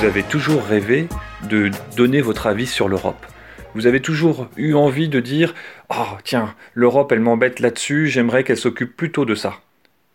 Vous avez toujours rêvé de donner votre avis sur l'Europe. Vous avez toujours eu envie de dire Oh, tiens, l'Europe, elle m'embête là-dessus, j'aimerais qu'elle s'occupe plutôt de ça.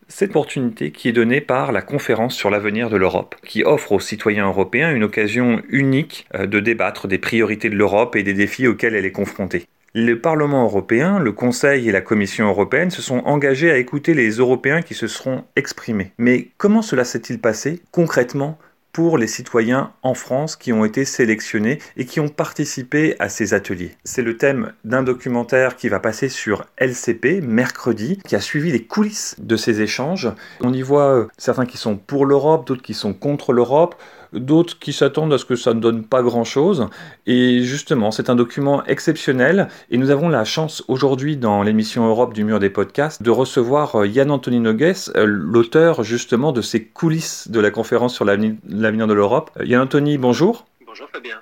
Cette opportunité qui est donnée par la conférence sur l'avenir de l'Europe, qui offre aux citoyens européens une occasion unique euh, de débattre des priorités de l'Europe et des défis auxquels elle est confrontée. Le Parlement européen, le Conseil et la Commission européenne se sont engagés à écouter les Européens qui se seront exprimés. Mais comment cela s'est-il passé concrètement pour les citoyens en France qui ont été sélectionnés et qui ont participé à ces ateliers. C'est le thème d'un documentaire qui va passer sur LCP mercredi, qui a suivi les coulisses de ces échanges. On y voit euh, certains qui sont pour l'Europe, d'autres qui sont contre l'Europe d'autres qui s'attendent à ce que ça ne donne pas grand-chose. Et justement, c'est un document exceptionnel et nous avons la chance aujourd'hui dans l'émission Europe du mur des podcasts de recevoir euh, Yann Anthony Nogues, euh, l'auteur justement de ces coulisses de la conférence sur l'avenir de l'Europe. Euh, Yann Anthony, bonjour. Bonjour Fabien.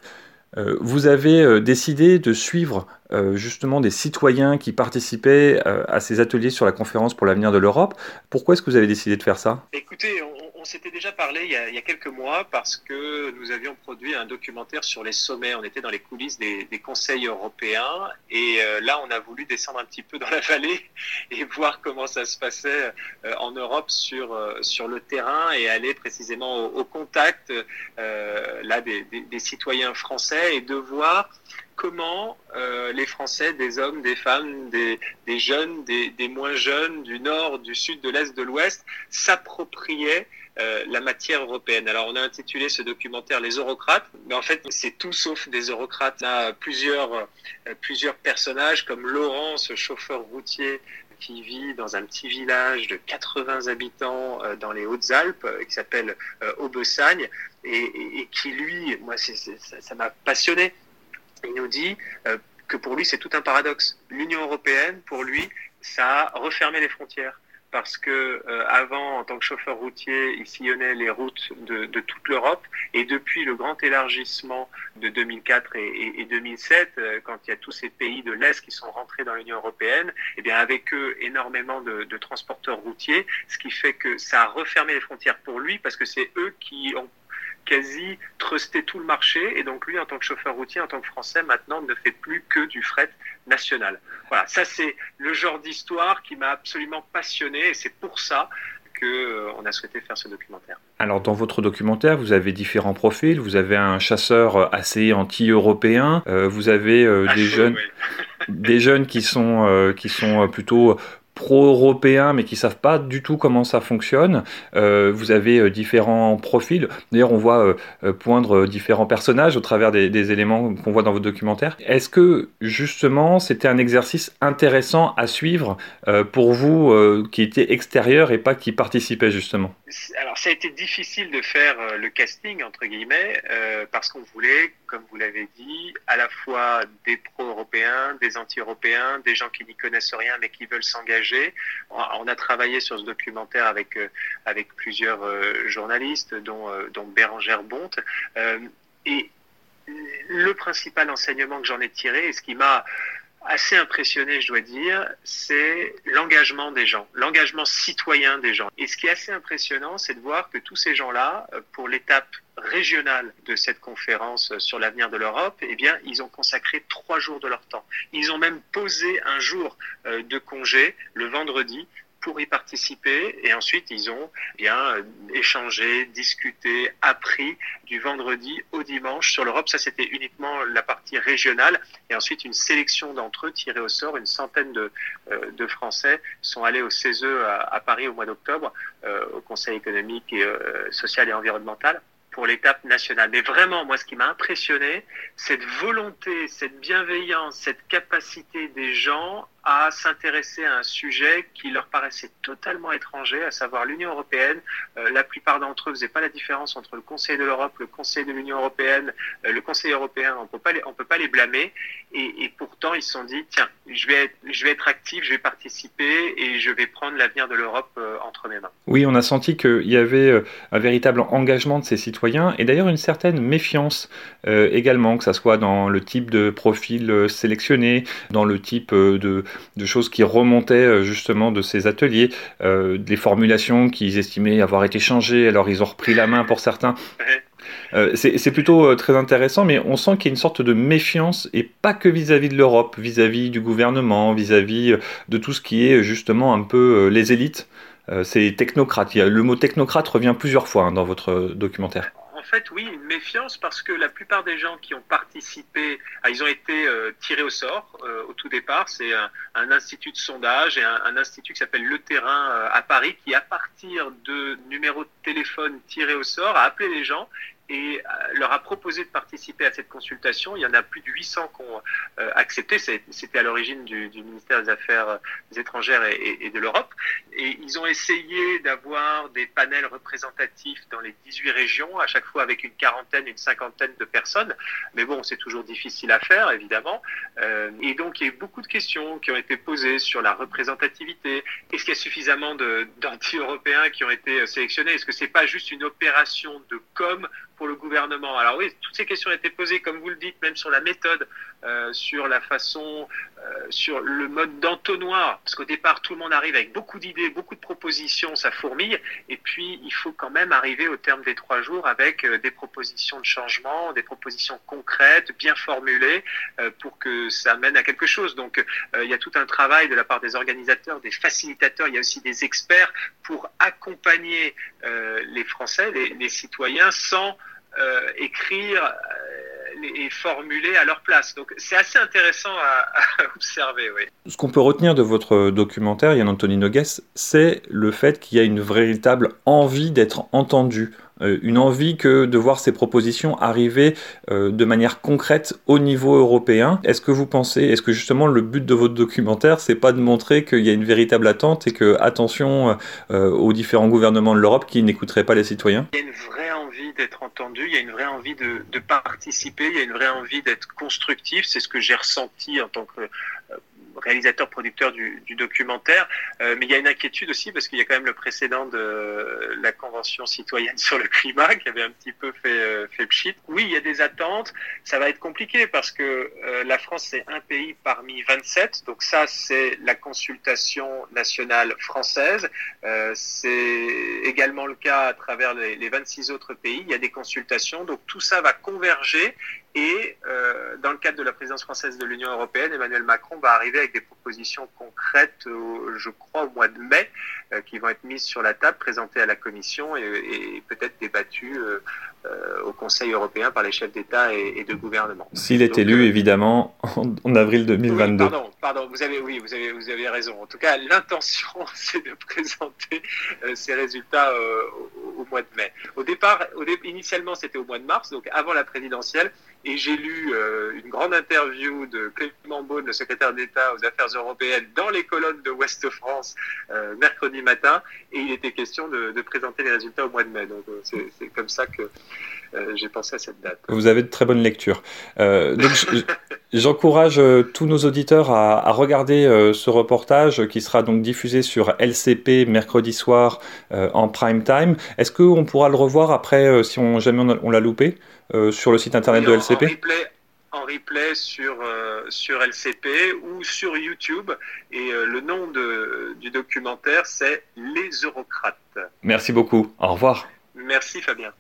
Vous avez décidé de suivre justement des citoyens qui participaient à ces ateliers sur la conférence pour l'avenir de l'Europe. Pourquoi est-ce que vous avez décidé de faire ça? Écoutez, on s'était déjà parlé il y, a, quelques mois parce que nous avions produit un documentaire sur les sommets. On était dans les coulisses des, conseils européens et euh, là, on a voulu descendre un petit peu dans la vallée et voir comment ça se passait euh, en Europe sur, euh, sur le terrain et aller précisément au, contact là des, citoyens français et de voir comment les Français, des hommes, des femmes, des, jeunes, des, des, moins jeunes, du nord, du sud, de l'est, de l'ouest, s'appropriaient euh, la matière européenne. Alors on a intitulé ce documentaire Les eurocrates, mais en fait c'est tout sauf des eurocrates. On a plusieurs, euh, plusieurs personnages comme Laurent, ce chauffeur routier qui vit dans un petit village de 80 habitants euh, dans les Hautes-Alpes, qui s'appelle Aubessagne, et, qui lui, moi ça m'a passionné. Il nous dit que pour lui c'est tout un paradoxe. L'Union européenne, pour lui, ça a refermé les frontières parce que euh, avant, en tant que chauffeur routier, il sillonnait les routes de, toute l'Europe. Et depuis le grand élargissement de 2004 et, 2007, euh, quand il y a tous ces pays de l'Est qui sont rentrés dans l'Union européenne, eh bien avec eux énormément de, de transporteurs routiers, ce qui fait que ça a refermé les frontières pour lui, parce que c'est eux qui ont quasi trusté tout le marché. Et donc lui, en tant que chauffeur routier, en tant que Français, maintenant ne fait plus que du fret national. Voilà, ça c'est le genre d'histoire qui m'a absolument passionné et c'est pour ça qu'on euh, a souhaité faire ce documentaire. Alors dans votre documentaire, vous avez différents profils. Vous avez un chasseur assez anti-européen. Euh, vous avez euh, des jeunes, des jeunes qui sont qui sont plutôt pro-européens mais qui savent pas du tout comment ça fonctionne. Euh, vous avez euh, différents profils. D'ailleurs, on voit euh, poindre différents personnages au travers des, éléments qu'on voit dans votre documentaire. Est-ce que justement c'était un exercice intéressant à suivre pour vous qui était extérieur et pas qui participait justement? Alors ça a été difficile de faire le casting entre guillemets parce qu'on voulait, comme vous l'avez dit, à la fois des pro-européens, des anti-européens, des gens qui n'y connaissent rien mais qui veulent s'engager on a travaillé sur ce documentaire avec, euh, avec plusieurs euh, journalistes, dont, euh, dont Bérangère Bonte. et le principal enseignement que j'en ai tiré, et ce qui m'a assez impressionné, je dois dire, c'est l'engagement des gens, l'engagement citoyen des gens. Et ce qui est assez impressionnant, c'est de voir que tous ces gens-là, pour l'étape régionale de cette conférence sur l'avenir de l'Europe, eh bien, ils ont consacré trois jours de leur temps. Ils ont même posé un jour euh, de congé le vendredi pour y participer et ensuite ils ont bien euh, échangé, discuté, appris du vendredi au dimanche sur l'Europe. Ça c'était uniquement la partie régionale et ensuite une sélection d'entre eux tirés au sort. Une centaine de, euh, de Français sont allés au CESE à, Paris au mois d'octobre, au Conseil économique et social et environnemental pour l'étape nationale. Mais vraiment, moi, ce qui m'a impressionné, cette volonté, cette bienveillance, cette capacité des gens à s'intéresser à un sujet qui leur paraissait totalement étranger, à savoir l'Union européenne. Euh, la plupart d'entre eux ne faisaient pas la différence entre le Conseil de l'Europe, le Conseil de l'Union européenne, euh, le Conseil européen. On peut peut pas les blâmer. Et, pourtant, ils se sont dit, tiens, je vais, être, actif, je vais participer et je vais prendre l'avenir de l'Europe euh, entre mes mains. Oui, on a senti qu'il y avait un véritable engagement de ces citoyens et d'ailleurs une certaine méfiance également, que ce soit dans le type de profil sélectionné, dans le type de, de choses qui remontaient euh, justement de ces ateliers, euh, des formulations qu'ils estimaient avoir été changées, alors ils ont repris la main pour certains. Euh, c'est plutôt très intéressant, mais on sent qu'il y a une sorte de méfiance, et pas que vis-à-vis de l'Europe, vis-à-vis du gouvernement, vis-à-vis de tout ce qui est justement un peu les élites. c'est technocrate. Le mot technocrate revient plusieurs fois hein, dans votre documentaire en fait, oui, une méfiance parce que la plupart des gens qui ont participé, ah, ils ont été euh, tirés au sort euh, au tout départ. C'est un, institut de sondage et un, institut qui s'appelle Le Terrain euh, à Paris qui, à partir de numéros de téléphone tirés au sort, a appelé les gens et euh, leur a proposé de participer à cette consultation. Il y en a plus de 800 qui ont euh, accepté. C'était à l'origine du, ministère des Affaires euh, étrangères et, de l'Europe. Et ils ont essayé d'avoir des panels représentatifs dans les 18 régions, à chaque fois avec une quarantaine, une cinquantaine de personnes. Mais bon, c'est toujours difficile à faire, évidemment. Et donc, il y a eu beaucoup de questions qui ont été posées sur la représentativité. Est-ce qu'il y a suffisamment d'anti-européens qui ont été sélectionnés? Est-ce que c'est pas juste une opération de com le gouvernement. Alors oui, toutes ces questions été posées, comme vous le dites, même sur la méthode, euh, sur la façon, euh, sur le mode d'entonnoir, parce qu'au départ, tout le monde arrive avec beaucoup d'idées, beaucoup de propositions, ça fourmille, et puis il faut quand même arriver au terme des trois jours avec euh, des propositions de changement, des propositions concrètes, bien formulées, pour que ça mène à quelque chose. Donc il y a tout un travail de la part des organisateurs, des facilitateurs, il y a aussi des experts pour accompagner les Français, les, les citoyens, sans euh, écrire euh, et formuler à leur place. Donc c'est assez intéressant à, observer. Oui. Ce qu'on peut retenir de votre documentaire, Yann Anthony Nogues, c'est le fait qu'il y a une véritable envie d'être entendu euh, une envie que de voir ces propositions arriver de manière concrète au niveau européen. Est-ce que vous pensez, est-ce que justement le but de votre documentaire, c'est pas de montrer qu'il y a une véritable attente et que attention aux différents gouvernements de l'Europe qui n'écouteraient pas les citoyens? Il y a une vraie envie d'être entendu, il y a une vraie envie de, participer, il y a une vraie envie d'être constructif. C'est ce que j'ai ressenti en tant que euh, réalisateur producteur du, du documentaire, euh, mais il y a une inquiétude aussi parce qu'il y a quand même le précédent de la convention citoyenne sur le climat qui avait un petit peu fait euh, fait pchit. Oui, il y a des attentes, ça va être compliqué parce que euh, la France c'est un pays parmi 27, donc ça c'est la consultation nationale française, c'est également le cas à travers les, les 26 autres pays. Il y a des consultations, donc tout ça va converger et euh, dans le cadre de la présidence française de l'Union européenne, Emmanuel Macron va arriver avec des propositions concrètes, je crois, au mois de mai, euh, qui vont être mises sur la table, présentées à la Commission et, et peut-être débattues euh, euh, au Conseil européen par les chefs d'État et, de gouvernement. S'il est élu, évidemment, en, avril 2022. Oui, pardon, pardon, vous avez, oui, vous avez, vous avez raison. En tout cas, l'intention, c'est de présenter ces résultats au, au, mois de mai. Au départ, au dé initialement, c'était au mois de mars, donc avant la présidentielle. Et j'ai lu euh, une grande interview de Clément Beaune, le secrétaire d'État aux Affaires européennes, dans les colonnes de Ouest France euh, mercredi matin. Et il était question de, de, présenter les résultats au mois de mai. Donc euh, c'est comme ça que j'ai pensé à cette date. Vous avez de très bonnes lectures. Euh, donc j'encourage tous nos auditeurs à, à regarder ce reportage qui sera donc diffusé sur LCP mercredi soir en prime time. Est-ce qu'on pourra le revoir après si on, jamais on l'a loupé euh, sur le site internet de LCP en replay, sur, euh, sur LCP ou sur YouTube. Et euh, le nom de, du documentaire, c'est Les Eurocrates. Merci beaucoup. Au revoir. Merci Fabien.